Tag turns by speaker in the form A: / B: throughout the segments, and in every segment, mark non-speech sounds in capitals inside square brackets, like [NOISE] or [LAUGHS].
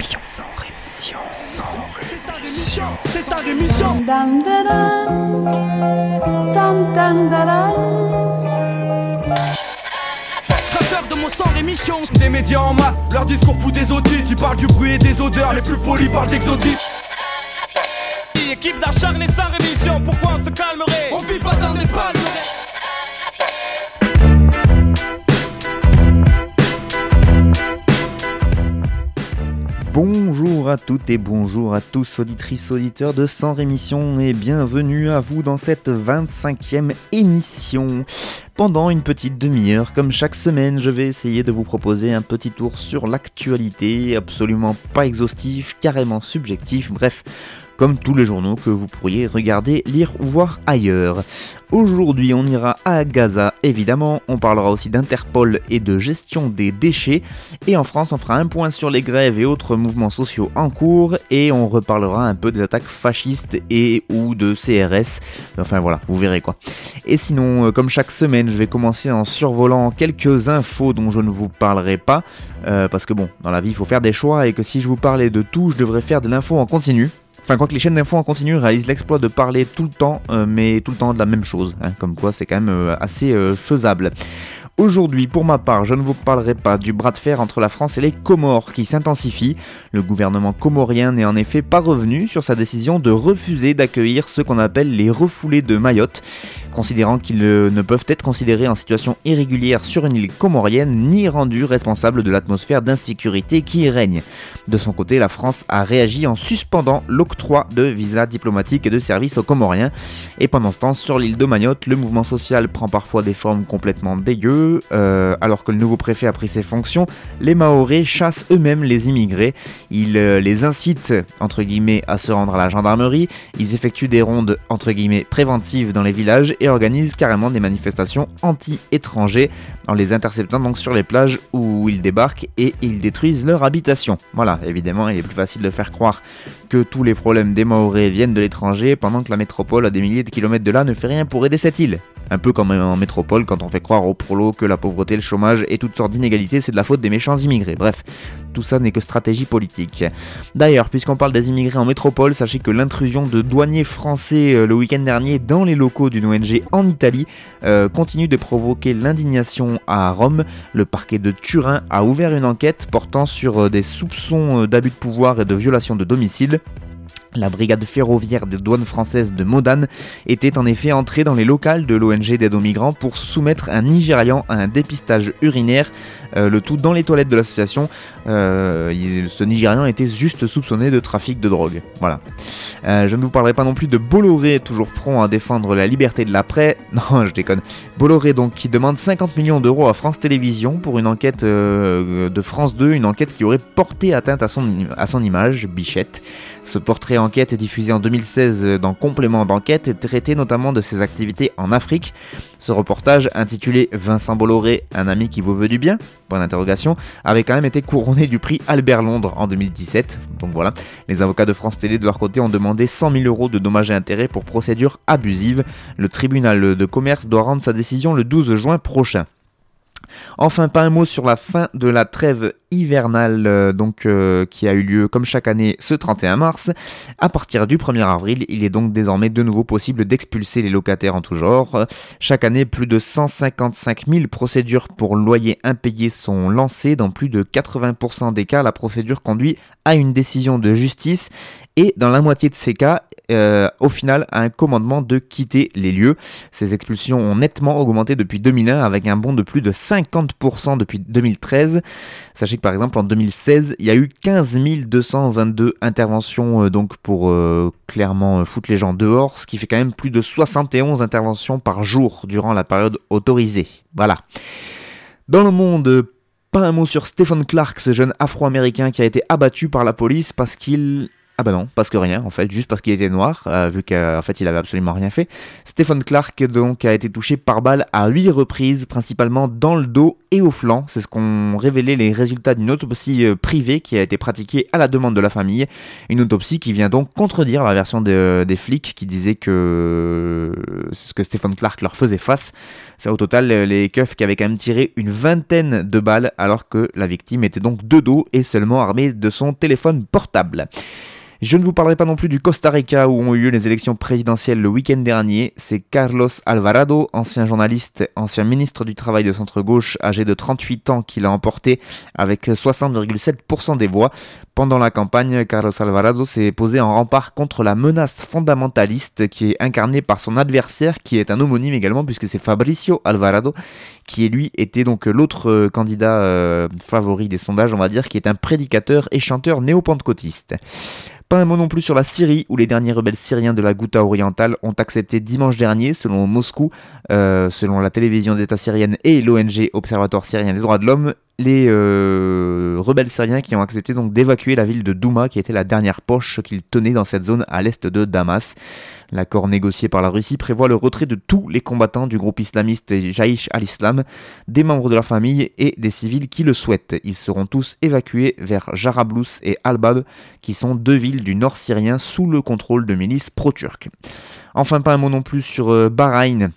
A: rémission. Sans rémission. Sans rémission.
B: C'est sa rémission.
C: Dam da dam. Dam
B: de mon sang rémission. Des médias en masse, leur discours fout des audits. Tu parles du bruit et des odeurs, les plus polis parlent d'exotisme. Équipe d'acharnés sans rémission, pourquoi on se calmerait? On vit pas dans des palmes.
D: Bonjour à toutes et bonjour à tous auditrices auditeurs de Sans Rémission et bienvenue à vous dans cette 25e émission. Pendant une petite demi-heure, comme chaque semaine, je vais essayer de vous proposer un petit tour sur l'actualité, absolument pas exhaustif, carrément subjectif, bref, comme tous les journaux que vous pourriez regarder, lire ou voir ailleurs. Aujourd'hui, on ira à Gaza, évidemment, on parlera aussi d'Interpol et de gestion des déchets, et en France, on fera un point sur les grèves et autres mouvements sociaux en cours, et on reparlera un peu des attaques fascistes et ou de CRS, enfin voilà, vous verrez quoi. Et sinon, euh, comme chaque semaine, je vais commencer en survolant quelques infos dont je ne vous parlerai pas, euh, parce que bon, dans la vie, il faut faire des choix, et que si je vous parlais de tout, je devrais faire de l'info en continu. Enfin, quoi que les chaînes d'infos en continu réalisent l'exploit de parler tout le temps, euh, mais tout le temps de la même chose. hein, comme quoi, c'est quand même euh, assez euh, faisable. Aujourd'hui, pour ma part, je ne vous parlerai pas du bras de fer entre la France et les Comores qui s'intensifie. Le gouvernement comorien n'est en effet pas revenu sur sa décision de refuser d'accueillir ce qu'on appelle les refoulés de Mayotte, considérant qu'ils euh, ne peuvent être considérés en situation irrégulière sur une île comorienne ni rendus responsables de l'atmosphère d'insécurité qui y règne. De son côté, la France a réagi en suspendant l'octroi de visas diplomatiques et de services aux Comoriens. Et pendant ce temps, sur l'île de Mayotte, le mouvement social prend parfois des formes complètement dégueu. Euh, alors que le nouveau préfet a pris ses fonctions, les Maoris chassent eux-mêmes les immigrés. Ils euh, les incitent, à se rendre à la gendarmerie. Ils effectuent des rondes, préventives dans les villages et organisent carrément des manifestations anti-étrangers en les interceptant donc sur les plages où ils débarquent et ils détruisent leur habitation. Voilà, évidemment, il est plus facile de faire croire que tous les problèmes des Maoris viennent de l'étranger pendant que la métropole à des milliers de kilomètres de là ne fait rien pour aider cette île. Un peu comme en métropole quand on fait croire aux prolos que la pauvreté, le chômage et toutes sortes d'inégalités c'est de la faute des méchants immigrés. Bref, tout ça n'est que stratégie politique. D'ailleurs, puisqu'on parle des immigrés en métropole, sachez que l'intrusion de douaniers français euh, le week-end dernier dans les locaux d'une ONG en Italie euh, continue de provoquer l'indignation à Rome. Le parquet de Turin a ouvert une enquête portant sur euh, des soupçons d'abus de pouvoir et de violation de domicile. La brigade ferroviaire des douanes françaises de Modane était en effet entrée dans les locales de l'ONG d'aide aux migrants pour soumettre un Nigérian à un dépistage urinaire, le tout dans les toilettes de l'association. Euh, ce Nigérian était juste soupçonné de trafic de drogue. Voilà. Euh, je ne vous parlerai pas non plus de Bolloré, toujours prompt à défendre la liberté de l'après. [LAUGHS] Non, je déconne. Bolloré donc qui demande 50 millions d'euros à France Télévisions pour une enquête euh, de France 2, une enquête qui aurait porté atteinte à son, à son image, Bichette. Ce portrait enquête est diffusé en 2016 dans Complément d'enquête et traitait notamment de ses activités en Afrique. Ce reportage, intitulé Vincent Bolloré, un ami qui vous veut du bien Point d'interrogation, avait quand même été couronné du prix Albert Londres en 2017. Donc voilà, les avocats de France Télé de leur côté ont demandé 100 000 euros de dommages et intérêts pour procédure abusive. Le tribunal de commerce doit rendre sa décision le 12 juin prochain. Enfin, pas un mot sur la fin de la trêve hivernale euh, donc euh, qui a eu lieu comme chaque année ce 31 mars. À partir du 1er avril, il est donc désormais de nouveau possible d'expulser les locataires en tout genre. Chaque année, plus de 155 000 procédures pour loyer impayé sont lancées. Dans plus de 80% des cas, la procédure conduit à une décision de justice et dans la moitié de ces cas, euh, au final, un commandement de quitter les lieux. Ces expulsions ont nettement augmenté depuis 2001 avec un bond de plus de 50% depuis 2013. Sachez que par exemple en 2016, il y a eu 15 222 interventions euh, donc pour euh, clairement foutre les gens dehors, ce qui fait quand même plus de 71 interventions par jour durant la période autorisée. Voilà. Dans le monde, pas un mot sur Stephen Clark, ce jeune afro-américain qui a été abattu par la police parce qu'il Ah bah non, parce que rien en fait, juste parce qu'il était noir, euh, vu qu'en fait il avait absolument rien fait. Stephen Clark donc a été touché par balle à 8 reprises, principalement dans le dos et au flanc. C'est ce qu'ont révélé les résultats d'une autopsie euh, privée qui a été pratiquée à la demande de la famille. Une autopsie qui vient donc contredire la version des flics qui disaient que ce que Stephen Clark leur faisait face. Ça au total les keufs qui avaient quand même tiré une vingtaine de balles alors que la victime était donc de dos et seulement armée de son téléphone portable. Je ne vous parlerai pas non plus du Costa Rica où ont eu lieu les élections présidentielles le week-end dernier. C'est Carlos Alvarado, ancien journaliste, ancien ministre du Travail de centre-gauche, âgé de 38 ans, qui l'a emporté avec 60,7% des voix. Pendant la campagne, Carlos Alvarado s'est posé en rempart contre la menace fondamentaliste qui est incarnée par son adversaire, qui est un homonyme également, puisque c'est Fabricio Alvarado, qui lui était donc l'autre euh, candidat euh, favori des sondages, on va dire, qui est un prédicateur et chanteur néo-pentecôtiste. Pas un mot non plus sur la Syrie, où les derniers rebelles syriens de la Ghouta orientale ont accepté dimanche dernier, selon Moscou, euh, selon la télévision d'État syrienne et l'ONG Observatoire syrien des droits de l'homme, les euh, rebelles syriens qui ont accepté donc d'évacuer la ville de Douma, qui était la dernière poche qu'ils tenaient dans cette zone à l'est de Damas. L'accord négocié par la Russie prévoit le retrait de tous les combattants du groupe islamiste Jaïch al-Islam, des membres de leur famille et des civils qui le souhaitent. Ils seront tous évacués vers Jarablus et Al-Bab, qui sont deux villes du nord syrien sous le contrôle de milices pro-turques. Enfin, pas un mot non plus sur euh, Bahreïn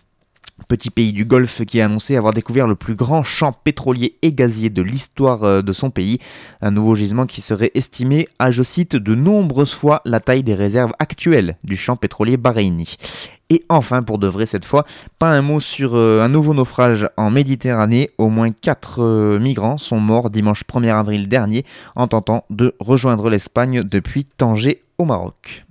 D: petit pays du Golfe qui a annoncé avoir découvert le plus grand champ pétrolier et gazier de l'histoire euh, de son pays, un nouveau gisement qui serait estimé à, je cite, de nombreuses fois la taille des réserves actuelles du champ pétrolier bahreïni. Et enfin, pour de vrai cette fois, pas un mot sur euh, un nouveau naufrage en Méditerranée. Au moins 4 euh, migrants sont morts dimanche 1er avril dernier en tentant de rejoindre l'Espagne depuis Tanger au Maroc.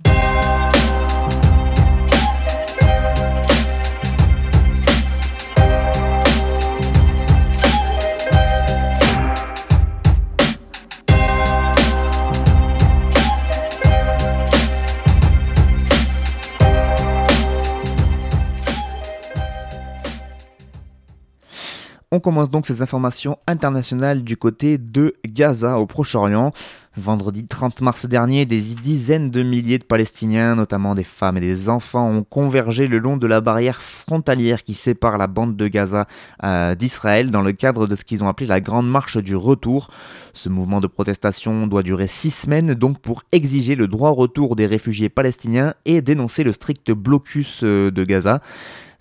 D: On commence donc ces informations internationales du côté de Gaza au Proche-Orient. Vendredi 30 mars dernier, des dizaines de milliers de Palestiniens, notamment des femmes et des enfants, ont convergé le long de la barrière frontalière qui sépare la bande de Gaza euh, d'Israël dans le cadre de ce qu'ils ont appelé la Grande Marche du Retour. Ce mouvement de protestation doit durer six semaines, donc pour exiger le droit au retour des réfugiés palestiniens et dénoncer le strict blocus euh, de Gaza.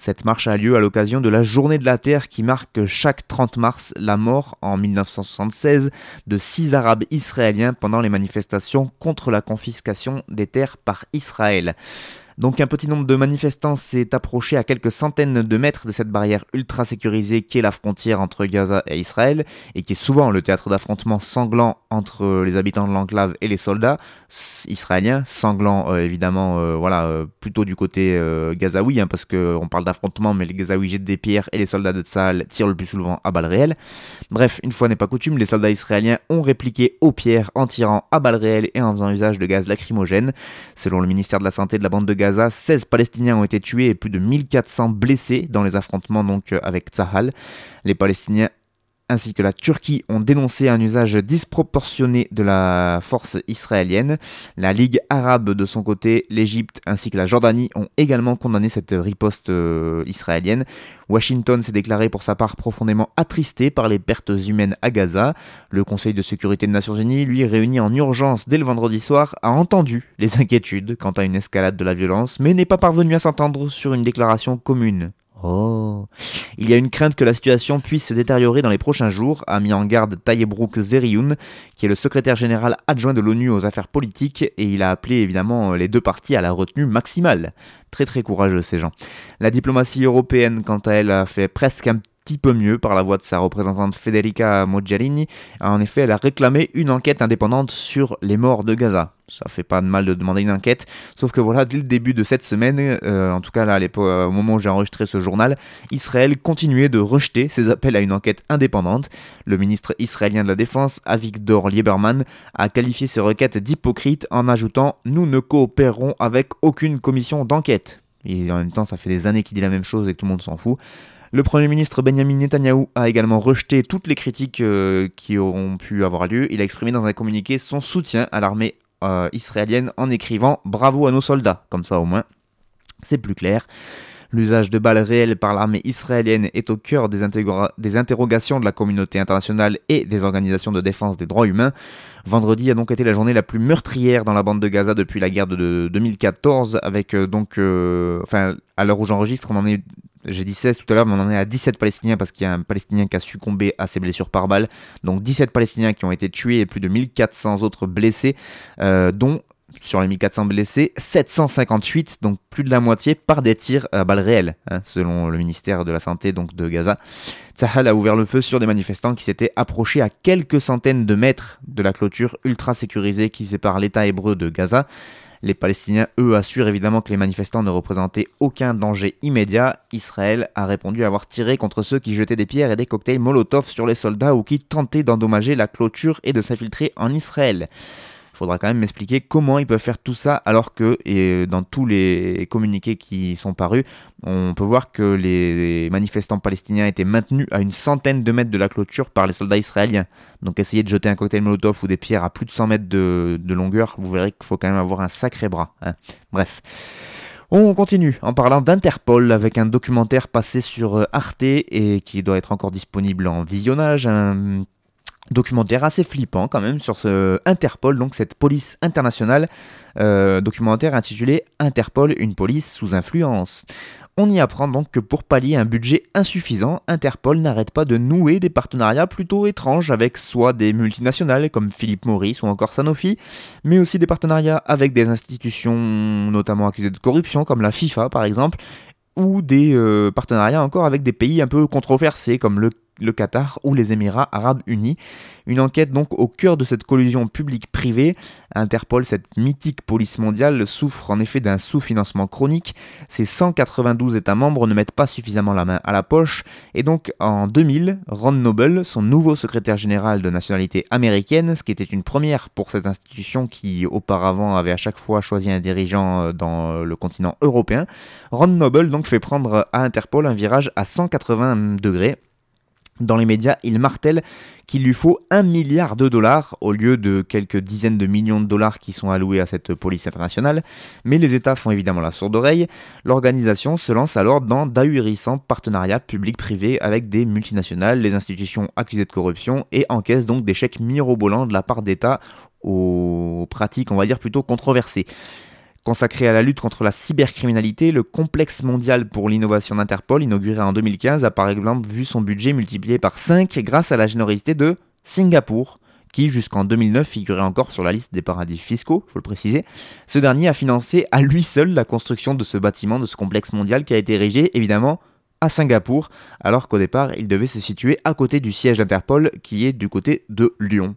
D: Cette marche a lieu à l'occasion de la Journée de la Terre qui marque chaque 30 mars la mort en 1976 de six Arabes israéliens pendant les manifestations contre la confiscation des terres par Israël. Donc un petit nombre de manifestants s'est approché à quelques centaines de mètres de cette barrière ultra sécurisée qu'est la frontière entre Gaza et Israël, et qui est souvent le théâtre d'affrontements sanglants entre les habitants de l'enclave et les soldats israéliens, sanglants euh, évidemment, euh, voilà, euh, plutôt du côté gazaoui, hein, parce qu'on parle d'affrontements, mais les gazaouis jettent des pierres et les soldats de Tsahal tirent le plus souvent à balles réelles. Bref, une fois n'est pas coutume, les soldats israéliens ont répliqué aux pierres en tirant à balles réelles et en faisant usage de gaz lacrymogène. Selon le ministère de la Santé de la bande de Gaza, 16 Palestiniens ont été tués et plus de 1400 blessés dans les affrontements donc avec Tsahal. Les Palestiniens ainsi que la Turquie ont dénoncé un usage disproportionné de la force israélienne. La Ligue arabe de son côté, l'Égypte ainsi que la Jordanie ont également condamné cette riposte euh, israélienne. Washington s'est déclaré pour sa part profondément attristé par les pertes humaines à Gaza. Le Conseil de sécurité des Nations Unies, lui réuni en urgence dès le vendredi soir, a entendu les inquiétudes quant à une escalade de la violence, mais n'est pas parvenu à s'entendre sur une déclaration commune. Oh Il y a une crainte que la situation puisse se détériorer dans les prochains jours, a mis en garde Tayebrouk Zerioun, qui est le secrétaire général adjoint de l'ONU aux affaires politiques, et il a appelé évidemment les deux parties à la retenue maximale. Très très courageux ces gens. La diplomatie européenne, quant à elle, a fait presque un petit peu mieux par la voix de sa représentante Federica Mogherini. En effet, elle a réclamé une enquête indépendante sur les morts de Gaza. Ça fait pas de mal de demander une enquête, sauf que voilà, dès le début de cette semaine, euh, en tout cas là, au moment où j'ai enregistré ce journal, Israël continuait de rejeter ses appels à une enquête indépendante. Le ministre israélien de la Défense, Avigdor Lieberman, a qualifié ces requêtes d'hypocrites en ajoutant Nous ne coopérerons avec aucune commission d'enquête. Et en même temps, ça fait des années qu'il dit la même chose et tout le monde s'en fout. Le Premier ministre Benjamin Netanyahou a également rejeté toutes les critiques euh, qui auront pu avoir lieu. Il a exprimé dans un communiqué son soutien à l'armée euh, israélienne en écrivant Bravo à nos soldats, comme ça au moins c'est plus clair. L'usage de balles réelles par l'armée israélienne est au cœur des, interrogations de la communauté internationale et des organisations de défense des droits humains. Vendredi a donc été la journée la plus meurtrière dans la bande de Gaza depuis la guerre de 2014, avec euh, donc, enfin, à l'heure où j'enregistre, on en est j'ai dit 16 tout à l'heure, mais on en est à 17 Palestiniens parce qu'il y a un Palestinien qui a succombé à ses blessures par balle. Donc 17 Palestiniens qui ont été tués et plus de 1400 autres blessés, euh, dont sur les 1400 blessés, 758, donc plus de la moitié, par des tirs à balles réelles, hein, selon le ministère de la Santé donc de Gaza. Tsahal a ouvert le feu sur des manifestants qui s'étaient approchés à quelques centaines de mètres de la clôture ultra sécurisée qui sépare l'État hébreu de Gaza. Les Palestiniens, eux, assurent évidemment que les manifestants ne représentaient aucun danger immédiat. Israël a répondu avoir tiré contre ceux qui jetaient des pierres et des cocktails Molotov sur les soldats ou qui tentaient d'endommager la clôture et de s'infiltrer en Israël faudra quand même m'expliquer comment ils peuvent faire tout ça alors que et dans tous les communiqués qui sont parus, on peut voir que les manifestants palestiniens étaient maintenus à une centaine de mètres de la clôture par les soldats israéliens. Donc essayer de jeter un cocktail Molotov ou des pierres à plus de 100 mètres de, longueur, vous verrez qu'il faut quand même avoir un sacré bras. Hein. Bref. On continue en parlant d'Interpol avec un documentaire passé sur euh, Arte et qui doit être encore disponible en visionnage, documentaire assez flippant quand même sur ce Interpol, donc cette police internationale, euh, documentaire intitulé Interpol, une police sous influence. On y apprend donc que pour pallier un budget insuffisant, Interpol n'arrête pas de nouer des partenariats plutôt étranges avec soit des multinationales comme Philippe Maurice ou encore Sanofi, mais aussi des partenariats avec des institutions notamment accusées de corruption comme la FIFA par exemple, ou des euh, partenariats encore avec des pays un peu controversés comme le le Qatar ou les Émirats arabes unis. Une enquête donc au cœur de cette collusion publique-privée. Interpol, cette mythique police mondiale, souffre en effet d'un sous-financement chronique. Ses 192 États membres ne mettent pas suffisamment la main à la poche. Et donc en 2000, Ron Noble, son nouveau secrétaire général de nationalité américaine, ce qui était une première pour cette institution qui auparavant avait à chaque fois choisi un dirigeant euh, dans le continent européen, Ron Noble donc fait prendre à Interpol un virage à 180 degrés dans les médias, il martèle qu'il lui faut un milliard de dollars au lieu de quelques dizaines de millions de dollars qui sont alloués à cette police internationale, mais les États font évidemment la sourde oreille. L'organisation se lance alors dans d'ahurissants partenariats publics-privés avec des multinationales, les institutions accusées de corruption et encaisse donc des chèques mirobolants de la part d'États aux pratiques, on va dire, plutôt controversées. Consacré à la lutte contre la cybercriminalité, le complexe mondial pour l'innovation d'Interpol, inauguré en 2015, a par exemple vu son budget multiplié par 5 grâce à la générosité de Singapour, qui jusqu'en 2009 figurait encore sur la liste des paradis fiscaux, faut le préciser. Ce dernier a financé à lui seul la construction de ce bâtiment, de ce complexe mondial qui a été érigé évidemment à Singapour, alors qu'au départ il devait se situer à côté du siège d'Interpol qui est du côté de Lyon.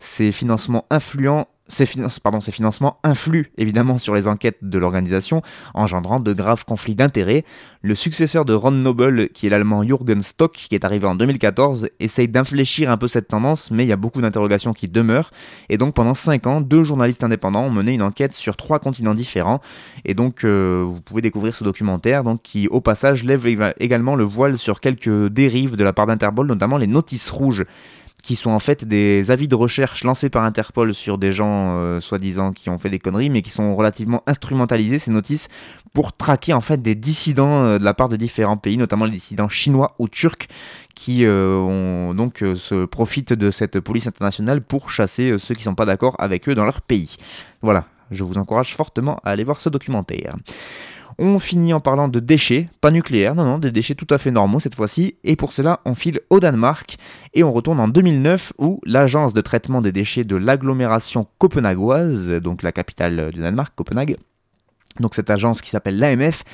D: Ces financements influents ces, financements influent évidemment sur les enquêtes de l'organisation, engendrant de graves conflits d'intérêts. Le successeur de Ron Noble, qui est l'allemand Jürgen Stock, qui est arrivé en 2014, essaye d'infléchir un peu cette tendance, mais il y a beaucoup d'interrogations qui demeurent. Et donc pendant 5 ans, deux journalistes indépendants ont mené une enquête sur trois continents différents. Et donc euh, vous pouvez découvrir ce documentaire, donc, qui au passage lève également le voile sur quelques dérives de la part d'Interpol, notamment les notices rouges qui sont en fait des avis de recherche lancés par Interpol sur des gens euh, soi-disant qui ont fait des conneries, mais qui sont relativement instrumentalisés, ces notices, pour traquer en fait des dissidents euh, de la part de différents pays, notamment les dissidents chinois ou turcs, qui euh, donc se profitent de cette police internationale pour chasser ceux qui ne sont pas d'accord avec eux dans leur pays. Voilà, je vous encourage fortement à aller voir ce documentaire. On finit en parlant de déchets, pas nucléaires, non, non, des déchets tout à fait normaux cette fois-ci, et pour cela on file au Danemark, et on retourne en 2009 où l'agence de traitement des déchets de l'agglomération copenhagoise, donc la capitale du Danemark, Copenhague, donc cette agence qui s'appelle l'AMF,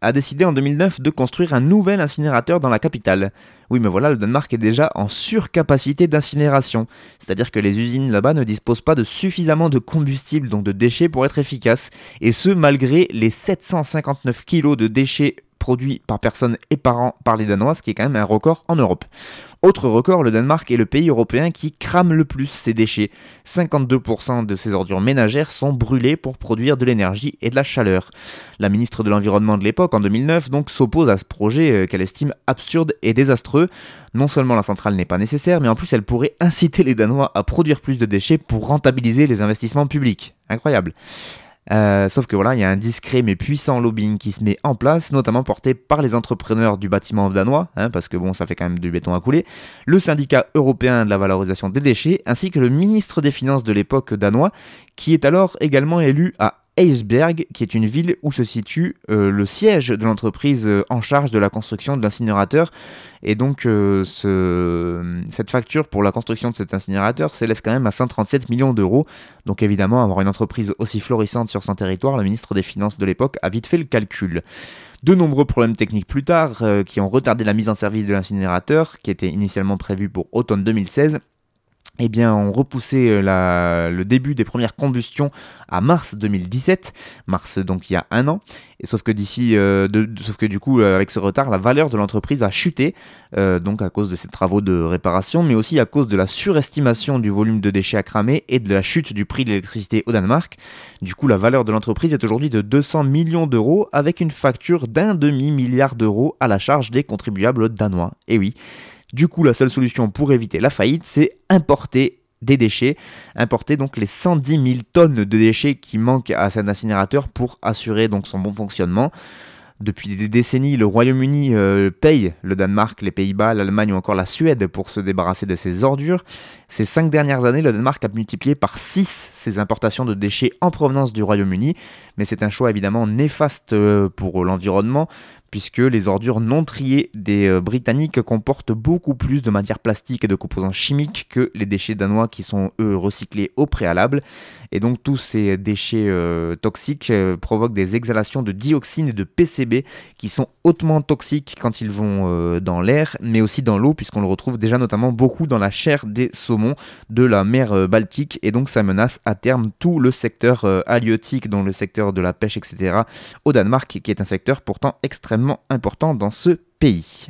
D: a décidé en 2009 de construire un nouvel incinérateur dans la capitale. Oui, mais voilà, le Danemark est déjà en surcapacité d'incinération. C'est-à-dire que les usines là-bas ne disposent pas de suffisamment de combustible, donc de déchets, pour être efficaces. Et ce, malgré les 759 kg de déchets produits par personne et par an par les Danois, ce qui est quand même un record en Europe. Autre record, le Danemark est le pays européen qui crame le plus ses déchets. 52% de ses ordures ménagères sont brûlées pour produire de l'énergie et de la chaleur. La ministre de l'Environnement de l'époque, en 2009, donc s'oppose à ce projet euh, qu'elle estime absurde et désastreux. Non seulement la centrale n'est pas nécessaire, mais en plus elle pourrait inciter les Danois à produire plus de déchets pour rentabiliser les investissements publics. Incroyable. Euh, sauf que voilà, il y a un discret mais puissant lobbying qui se met en place, notamment porté par les entrepreneurs du bâtiment danois, hein, parce que bon, ça fait quand même du béton à couler, le syndicat européen de la valorisation des déchets, ainsi que le ministre des Finances de l'époque danois, qui est alors également élu à Eisberg, qui est une ville où se situe euh, le siège de l'entreprise euh, en charge de la construction de l'incinérateur. Et donc, euh, cette facture pour la construction de cet incinérateur s'élève quand même à 137 millions d'euros. Donc, évidemment, avoir une entreprise aussi florissante sur son territoire, le ministre des Finances de l'époque a vite fait le calcul. De nombreux problèmes techniques plus tard qui ont retardé la mise en service de l'incinérateur, qui était initialement prévu pour automne 2016 eh bien, ont repoussé euh, le début des premières combustions à mars 2017, mars donc il y a un an. Et sauf que d'ici, euh, sauf que du coup, euh, avec ce retard, la valeur de l'entreprise a chuté, donc à cause de ces travaux de réparation, mais aussi à cause de la surestimation du volume de déchets à cramer et de la chute du prix de l'électricité au Danemark. Du coup, la valeur de l'entreprise est aujourd'hui de 200 millions d'euros, avec une facture d'un demi milliard d'euros à la charge des contribuables danois. Et oui. Du coup, la seule solution pour éviter la faillite, c'est importer des déchets, importer donc les 110 000 tonnes de déchets qui manquent à cet incinérateur pour assurer donc son bon fonctionnement. Depuis des décennies, le Royaume-Uni euh, paye le Danemark, les Pays-Bas, l'Allemagne ou encore la Suède pour se débarrasser de ces ordures. Ces cinq dernières années, le Danemark a multiplié par 6 ses importations de déchets en provenance du Royaume-Uni, mais c'est un choix évidemment néfaste euh, pour l'environnement, puisque les ordures non triées des euh, Britanniques comportent beaucoup plus de matières plastiques et de composants chimiques que les déchets danois qui sont eux recyclés au préalable. Et donc tous ces déchets euh, toxiques euh, provoquent des exhalations de dioxine et de PCB qui sont hautement toxiques quand ils vont dans l'air, mais aussi dans l'eau, puisqu'on le retrouve déjà notamment beaucoup dans la chair des saumons de la mer Baltique. Et donc ça menace à terme tout le secteur halieutique, dont le secteur de la pêche, etc., au Danemark, qui est un secteur pourtant extrêmement important dans ce pays.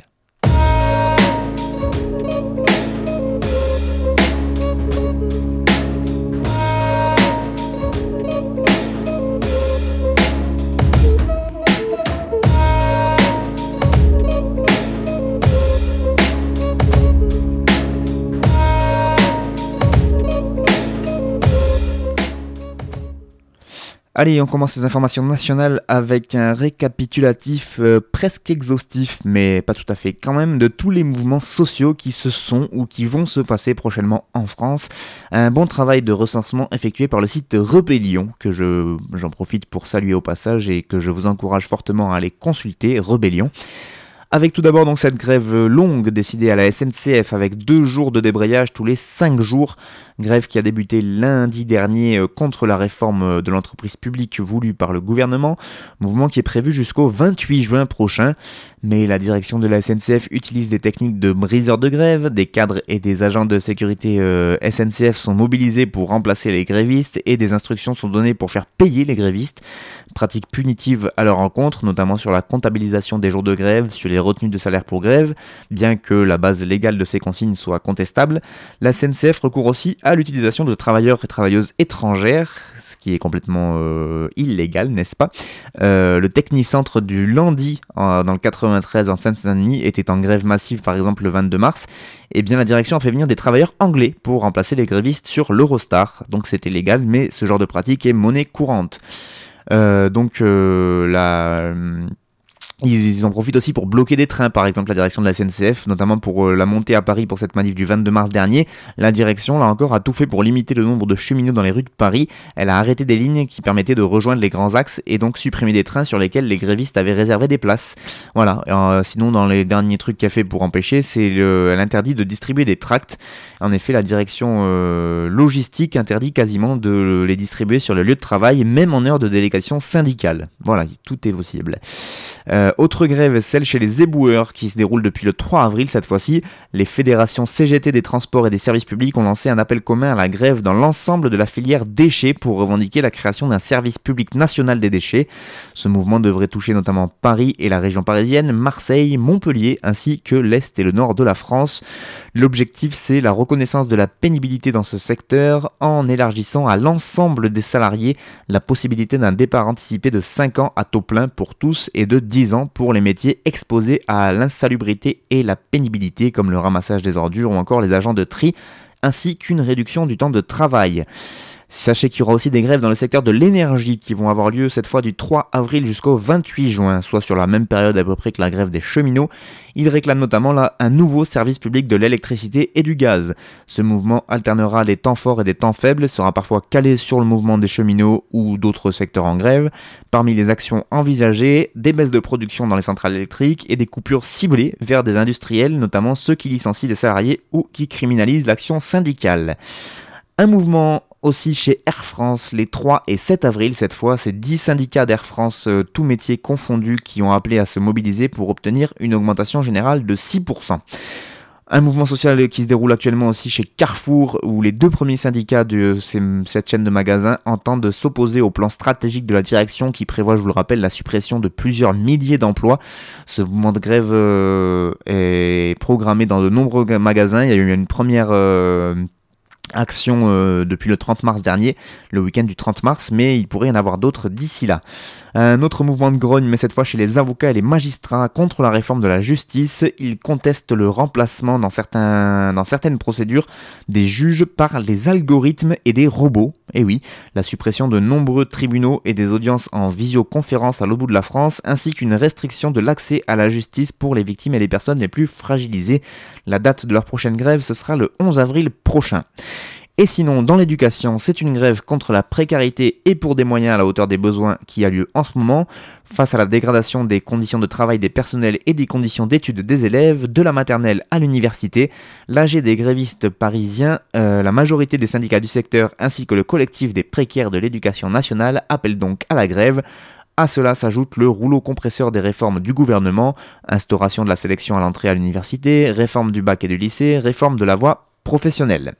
D: Allez, on commence ces informations nationales avec un récapitulatif euh, presque exhaustif, mais pas tout à fait quand même, de tous les mouvements sociaux qui se sont ou qui vont se passer prochainement en France. Un bon travail de recensement effectué par le site Rebellion, que je, j'en profite pour saluer au passage et que je vous encourage fortement à aller consulter, Rebellion. Avec tout d'abord donc cette grève longue décidée à la SNCF avec deux jours de débrayage tous les cinq jours grève qui a débuté lundi dernier euh, contre la réforme euh, de l'entreprise publique voulue par le gouvernement, mouvement qui est prévu jusqu'au 28 juin prochain. Mais la direction de la SNCF utilise des techniques de briseur de grève, des cadres et des agents de sécurité euh, SNCF sont mobilisés pour remplacer les grévistes et des instructions sont données pour faire payer les grévistes. Pratique punitive à leur encontre, notamment sur la comptabilisation des jours de grève, sur les retenues de salaire pour grève, bien que la base légale de ces consignes soit contestable. La SNCF recourt aussi à l'utilisation de travailleurs et travailleuses étrangères, ce qui est complètement euh, illégal, n'est-ce pas? Euh, Le technicentre du Landy, dans le 93 en Seine-Saint-Denis, était en grève massive par exemple le 22 mars. Et eh bien la direction a fait venir des travailleurs anglais pour remplacer les grévistes sur l'Eurostar. Donc c'était légal, mais ce genre de pratique est monnaie courante. Euh, donc la ils, en profitent aussi pour bloquer des trains, par exemple la direction de la SNCF, notamment pour euh, la montée à Paris pour cette manif du 22 mars dernier. La direction, là encore, a tout fait pour limiter le nombre de cheminots dans les rues de Paris. Elle a arrêté des lignes qui permettaient de rejoindre les grands axes et donc supprimer des trains sur lesquels les grévistes avaient réservé des places. Voilà. Euh, sinon, dans les derniers trucs qu'elle fait pour empêcher, c'est elle interdit de distribuer des tracts. En effet, la direction euh, logistique interdit quasiment de les distribuer sur le lieu de travail, même en heure de délégation syndicale. Voilà, tout est possible. Euh, autre grève, celle chez les éboueurs qui se déroule depuis le 3 avril cette fois-ci. Les fédérations CGT des transports et des services publics ont lancé un appel commun à la grève dans l'ensemble de la filière déchets pour revendiquer la création d'un service public national des déchets. Ce mouvement devrait toucher notamment Paris et la région parisienne, Marseille, Montpellier ainsi que l'Est et le Nord de la France. L'objectif c'est la reconnaissance de la pénibilité dans ce secteur en élargissant à l'ensemble des salariés la possibilité d'un départ anticipé de 5 ans à taux plein pour tous et de 10 ans pour les métiers exposés à l'insalubrité et la pénibilité comme le ramassage des ordures ou encore les agents de tri ainsi qu'une réduction du temps de travail. Sachez qu'il y aura aussi des grèves dans le secteur de l'énergie qui vont avoir lieu cette fois du 3 avril jusqu'au 28 juin, soit sur la même période à peu près que la grève des cheminots. Ils réclament notamment là un nouveau service public de l'électricité et du gaz. Ce mouvement alternera les temps forts et des temps faibles, sera parfois calé sur le mouvement des cheminots ou d'autres secteurs en grève. Parmi les actions envisagées, des baisses de production dans les centrales électriques et des coupures ciblées vers des industriels, notamment ceux qui licencient des salariés ou qui criminalisent l'action syndicale. Un mouvement aussi chez Air France les 3 et 7 avril cette fois. C'est 10 syndicats d'Air France, euh, tous métiers confondus, qui ont appelé à se mobiliser pour obtenir une augmentation générale de 6%. Un mouvement social qui se déroule actuellement aussi chez Carrefour, où les deux premiers syndicats de cette chaîne de magasins entendent s'opposer au plan stratégique de la direction qui prévoit, je vous le rappelle, la suppression de plusieurs milliers d'emplois. Ce mouvement de grève euh, est programmé dans de nombreux magasins. Il y a eu une première euh, action euh, depuis le 30 mars dernier, le week-end du 30 mars, mais il pourrait y en avoir d'autres d'ici là. Un autre mouvement de grogne, mais cette fois chez les avocats et les magistrats contre la réforme de la justice. Ils contestent le remplacement dans, certains, dans certaines procédures des juges par les algorithmes et des robots. Et oui, la suppression de nombreux tribunaux et des audiences en visioconférence à l'autre bout de la France, ainsi qu'une restriction de l'accès à la justice pour les victimes et les personnes les plus fragilisées. La date de leur prochaine grève, ce sera le 11 avril prochain. Et sinon, dans l'éducation, c'est une grève contre la précarité et pour des moyens à la hauteur des besoins qui a lieu en ce moment. Face à la dégradation des conditions de travail des personnels et des conditions d'études des élèves, de la maternelle à l'université, l'AG des grévistes parisiens, euh, la majorité des syndicats du secteur ainsi que le collectif des précaires de l'éducation nationale appellent donc à la grève. À cela s'ajoute le rouleau compresseur des réformes du gouvernement, instauration de la sélection à l'entrée à l'université, réforme du bac et du lycée, réforme de la voie professionnelle.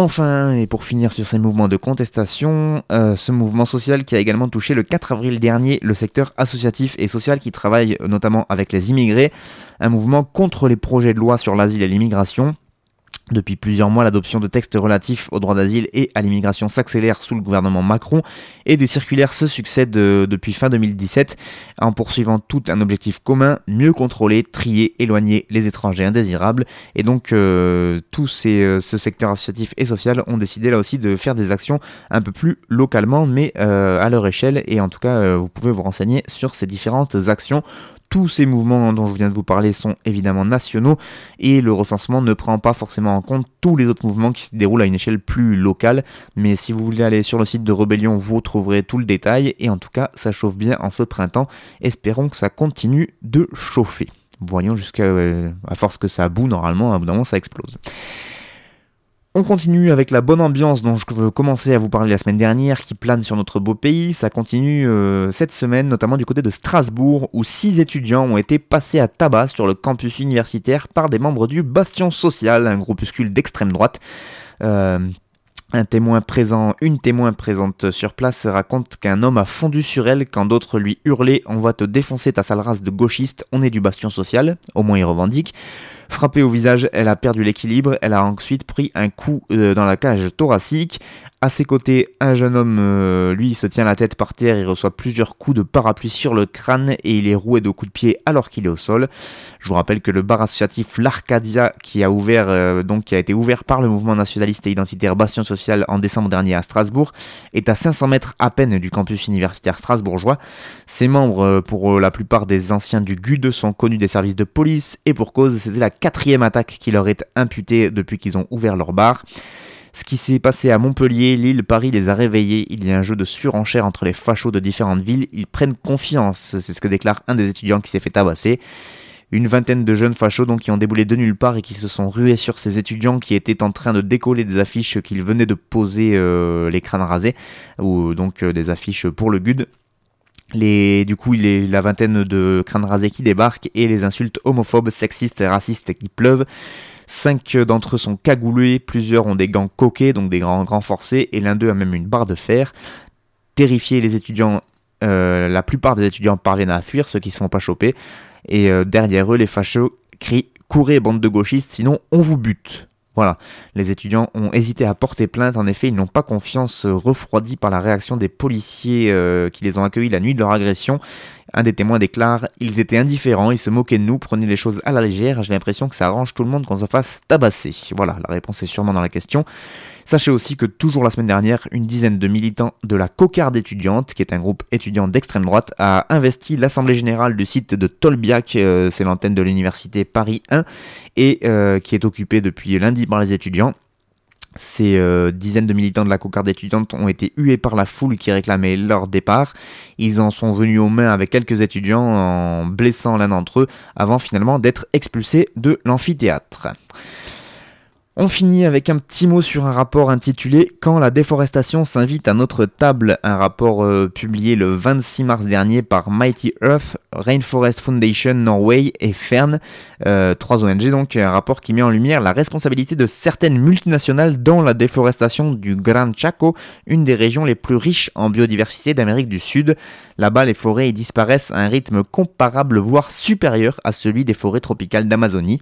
D: Enfin, et pour finir sur ces mouvements de contestation, euh, ce mouvement social qui a également touché le 4 avril dernier le secteur associatif et social qui travaille notamment avec les immigrés, un mouvement contre les projets de loi sur l'asile et l'immigration, depuis plusieurs mois, l'adoption de textes relatifs au droit d'asile et à l'immigration s'accélère sous le gouvernement Macron et des circulaires se succèdent euh, depuis fin 2017 en poursuivant tout un objectif commun, mieux contrôler, trier, éloigner les étrangers indésirables. Et donc euh, tous ces, euh, ce secteur associatif et social ont décidé là aussi de faire des actions un peu plus localement mais à leur échelle et en tout cas vous pouvez vous renseigner sur ces différentes actions tous ces mouvements dont je viens de vous parler sont évidemment nationaux et le recensement ne prend pas forcément en compte tous les autres mouvements qui se déroulent à une échelle plus locale. Mais si vous voulez aller sur le site de Rebellion, vous trouverez tout le détail et en tout cas, ça chauffe bien en ce printemps. Espérons que ça continue de chauffer. Voyons jusqu'à euh, force que ça boue normalement, à bout d'un moment ça explose. On continue avec la bonne ambiance dont je veux commencer à vous parler la semaine dernière qui plane sur notre beau pays. Ça continue euh, cette semaine, notamment du côté de Strasbourg, où six étudiants ont été passés à tabac sur le campus universitaire par des membres du Bastion Social, un groupuscule d'extrême droite. Euh, un témoin présent, une témoin présente sur place raconte qu'un homme a fondu sur elle quand d'autres lui hurlaient On va te défoncer ta sale race de gauchiste, on est du bastion social, au moins il revendique. Frappée au visage, elle a perdu l'équilibre, elle a ensuite pris un coup euh, dans la cage thoracique. À ses côtés, un jeune homme, euh, lui, se tient la tête par terre, il reçoit plusieurs coups de parapluie sur le crâne et il est roué de coups de pied alors qu'il est au sol. Je vous rappelle que le bar associatif L'Arcadia, qui a euh, été ouvert par le mouvement nationaliste et identitaire Bastion Social en décembre dernier à Strasbourg, est à 500 mètres à peine du campus universitaire strasbourgeois. Ses membres, pour la plupart des anciens du GUD, sont connus des services de police et pour cause, c'était la quatrième attaque qui leur est imputée depuis qu'ils ont ouvert leur bar. Ce qui s'est passé à Montpellier, Lille, Paris les a réveillés. Il y a un jeu de surenchère entre les fachos de différentes villes. Ils prennent confiance, c'est ce que déclare un des étudiants qui s'est fait tabasser. Une vingtaine de jeunes fachos donc qui ont déboulé de nulle part et qui se sont rués sur ces étudiants qui étaient en train de décoller des affiches qu'ils venaient de poser euh, les crânes rasés, ou donc euh, des affiches pour le GUD. Les, du coup, il est la vingtaine de crânes rasés qui débarquent et les insultes homophobes, sexistes et racistes qui pleuvent. Cinq d'entre eux sont cagoulés, plusieurs ont des gants coqués, donc des grands, grands forcés, et l'un d'eux a même une barre de fer. Terrifiés, les étudiants, euh, la plupart des étudiants parviennent à fuir, ceux qui se font pas choper, et euh, derrière eux, les fâcheux crient Courez, bande de gauchistes, sinon on vous bute. Voilà, les étudiants ont hésité à porter plainte, en effet ils n'ont pas confiance, euh, refroidis par la réaction des policiers qui les ont accueillis la nuit de leur agression. Un des témoins déclare Ils étaient indifférents, ils se moquaient de nous, prenaient les choses à la légère, j'ai l'impression que ça arrange tout le monde qu'on se fasse tabasser. Voilà, la réponse est sûrement dans la question. Sachez aussi que toujours la semaine dernière, une dizaine de militants de la Cocarde étudiante, qui est un groupe étudiant d'extrême droite, a investi l'Assemblée Générale du site de Tolbiac, euh, c'est l'antenne de l'Université Paris 1, et euh, qui est occupée depuis lundi par les étudiants. Ces euh, dizaines de militants de la cocarde étudiante ont été hués par la foule qui réclamait leur départ. Ils en sont venus aux mains avec quelques étudiants en blessant l'un d'entre eux avant finalement d'être expulsés de l'amphithéâtre. On finit avec un petit mot sur un rapport intitulé Quand la déforestation s'invite à notre table, un rapport euh, publié le 26 mars dernier par Mighty Earth, Rainforest Foundation Norway et Fern, euh, trois ONG donc, un rapport qui met en lumière la responsabilité de certaines multinationales dans la déforestation du Gran Chaco, une des régions les plus riches en biodiversité d'Amérique du Sud. Là-bas, les forêts disparaissent à un rythme comparable, voire supérieur à celui des forêts tropicales d'Amazonie.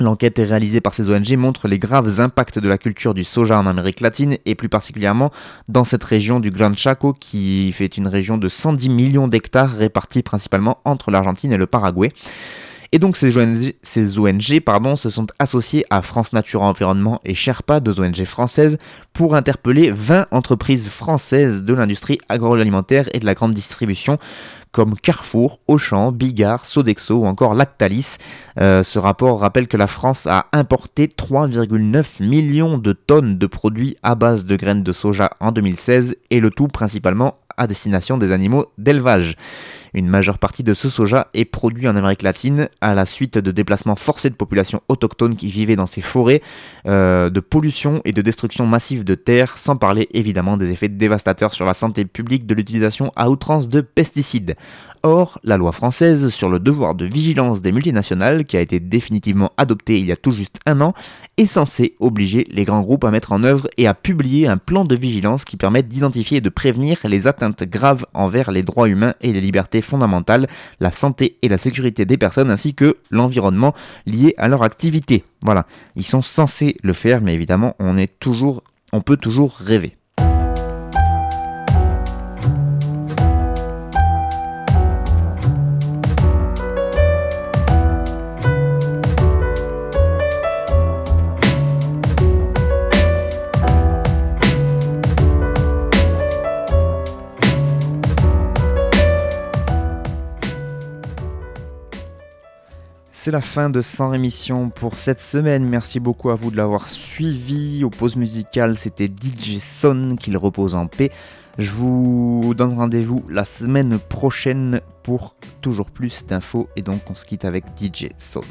D: L'enquête réalisée par ces ONG montre les graves impacts de la culture du soja en Amérique latine et plus particulièrement dans cette région du Gran Chaco qui fait une région de 110 millions d'hectares répartis principalement entre l'Argentine et le Paraguay. Et donc ces ONG, ces ONG se sont associées à France Nature Environnement et Sherpa, deux ONG françaises, pour interpeller 20 entreprises françaises de l'industrie agroalimentaire et de la grande distribution comme Carrefour, Auchan, Bigard, Sodexo ou encore Lactalis. Euh, ce rapport rappelle que la France a importé 3,9 millions de tonnes de produits à base de graines de soja en 2016 et le tout principalement à destination des animaux d'élevage. Une majeure partie de ce soja est produit en Amérique latine à la suite de déplacements forcés de populations autochtones qui vivaient dans ces forêts, euh, de pollution et de destruction massive de terres, sans parler évidemment des effets dévastateurs sur la santé publique de l'utilisation à outrance de pesticides. Or, la loi française sur le devoir de vigilance des multinationales, qui a été définitivement adoptée il y a tout juste un an, est censée obliger les grands groupes à mettre en œuvre et à publier un plan de vigilance qui permette d'identifier et de prévenir les atteintes graves envers les droits humains et les libertés fondamentales, la santé et la sécurité des personnes ainsi que l'environnement lié à leur activité. Voilà, ils sont censés le faire, mais évidemment, on est toujours, on peut toujours rêver. C'est la fin de 100 émissions pour cette semaine. Merci beaucoup à vous de l'avoir suivi. Aux pauses musicales, c'était DJ Son qu'il repose en paix. Je vous donne rendez-vous la semaine prochaine pour toujours plus d'infos et donc on se quitte avec DJ Son.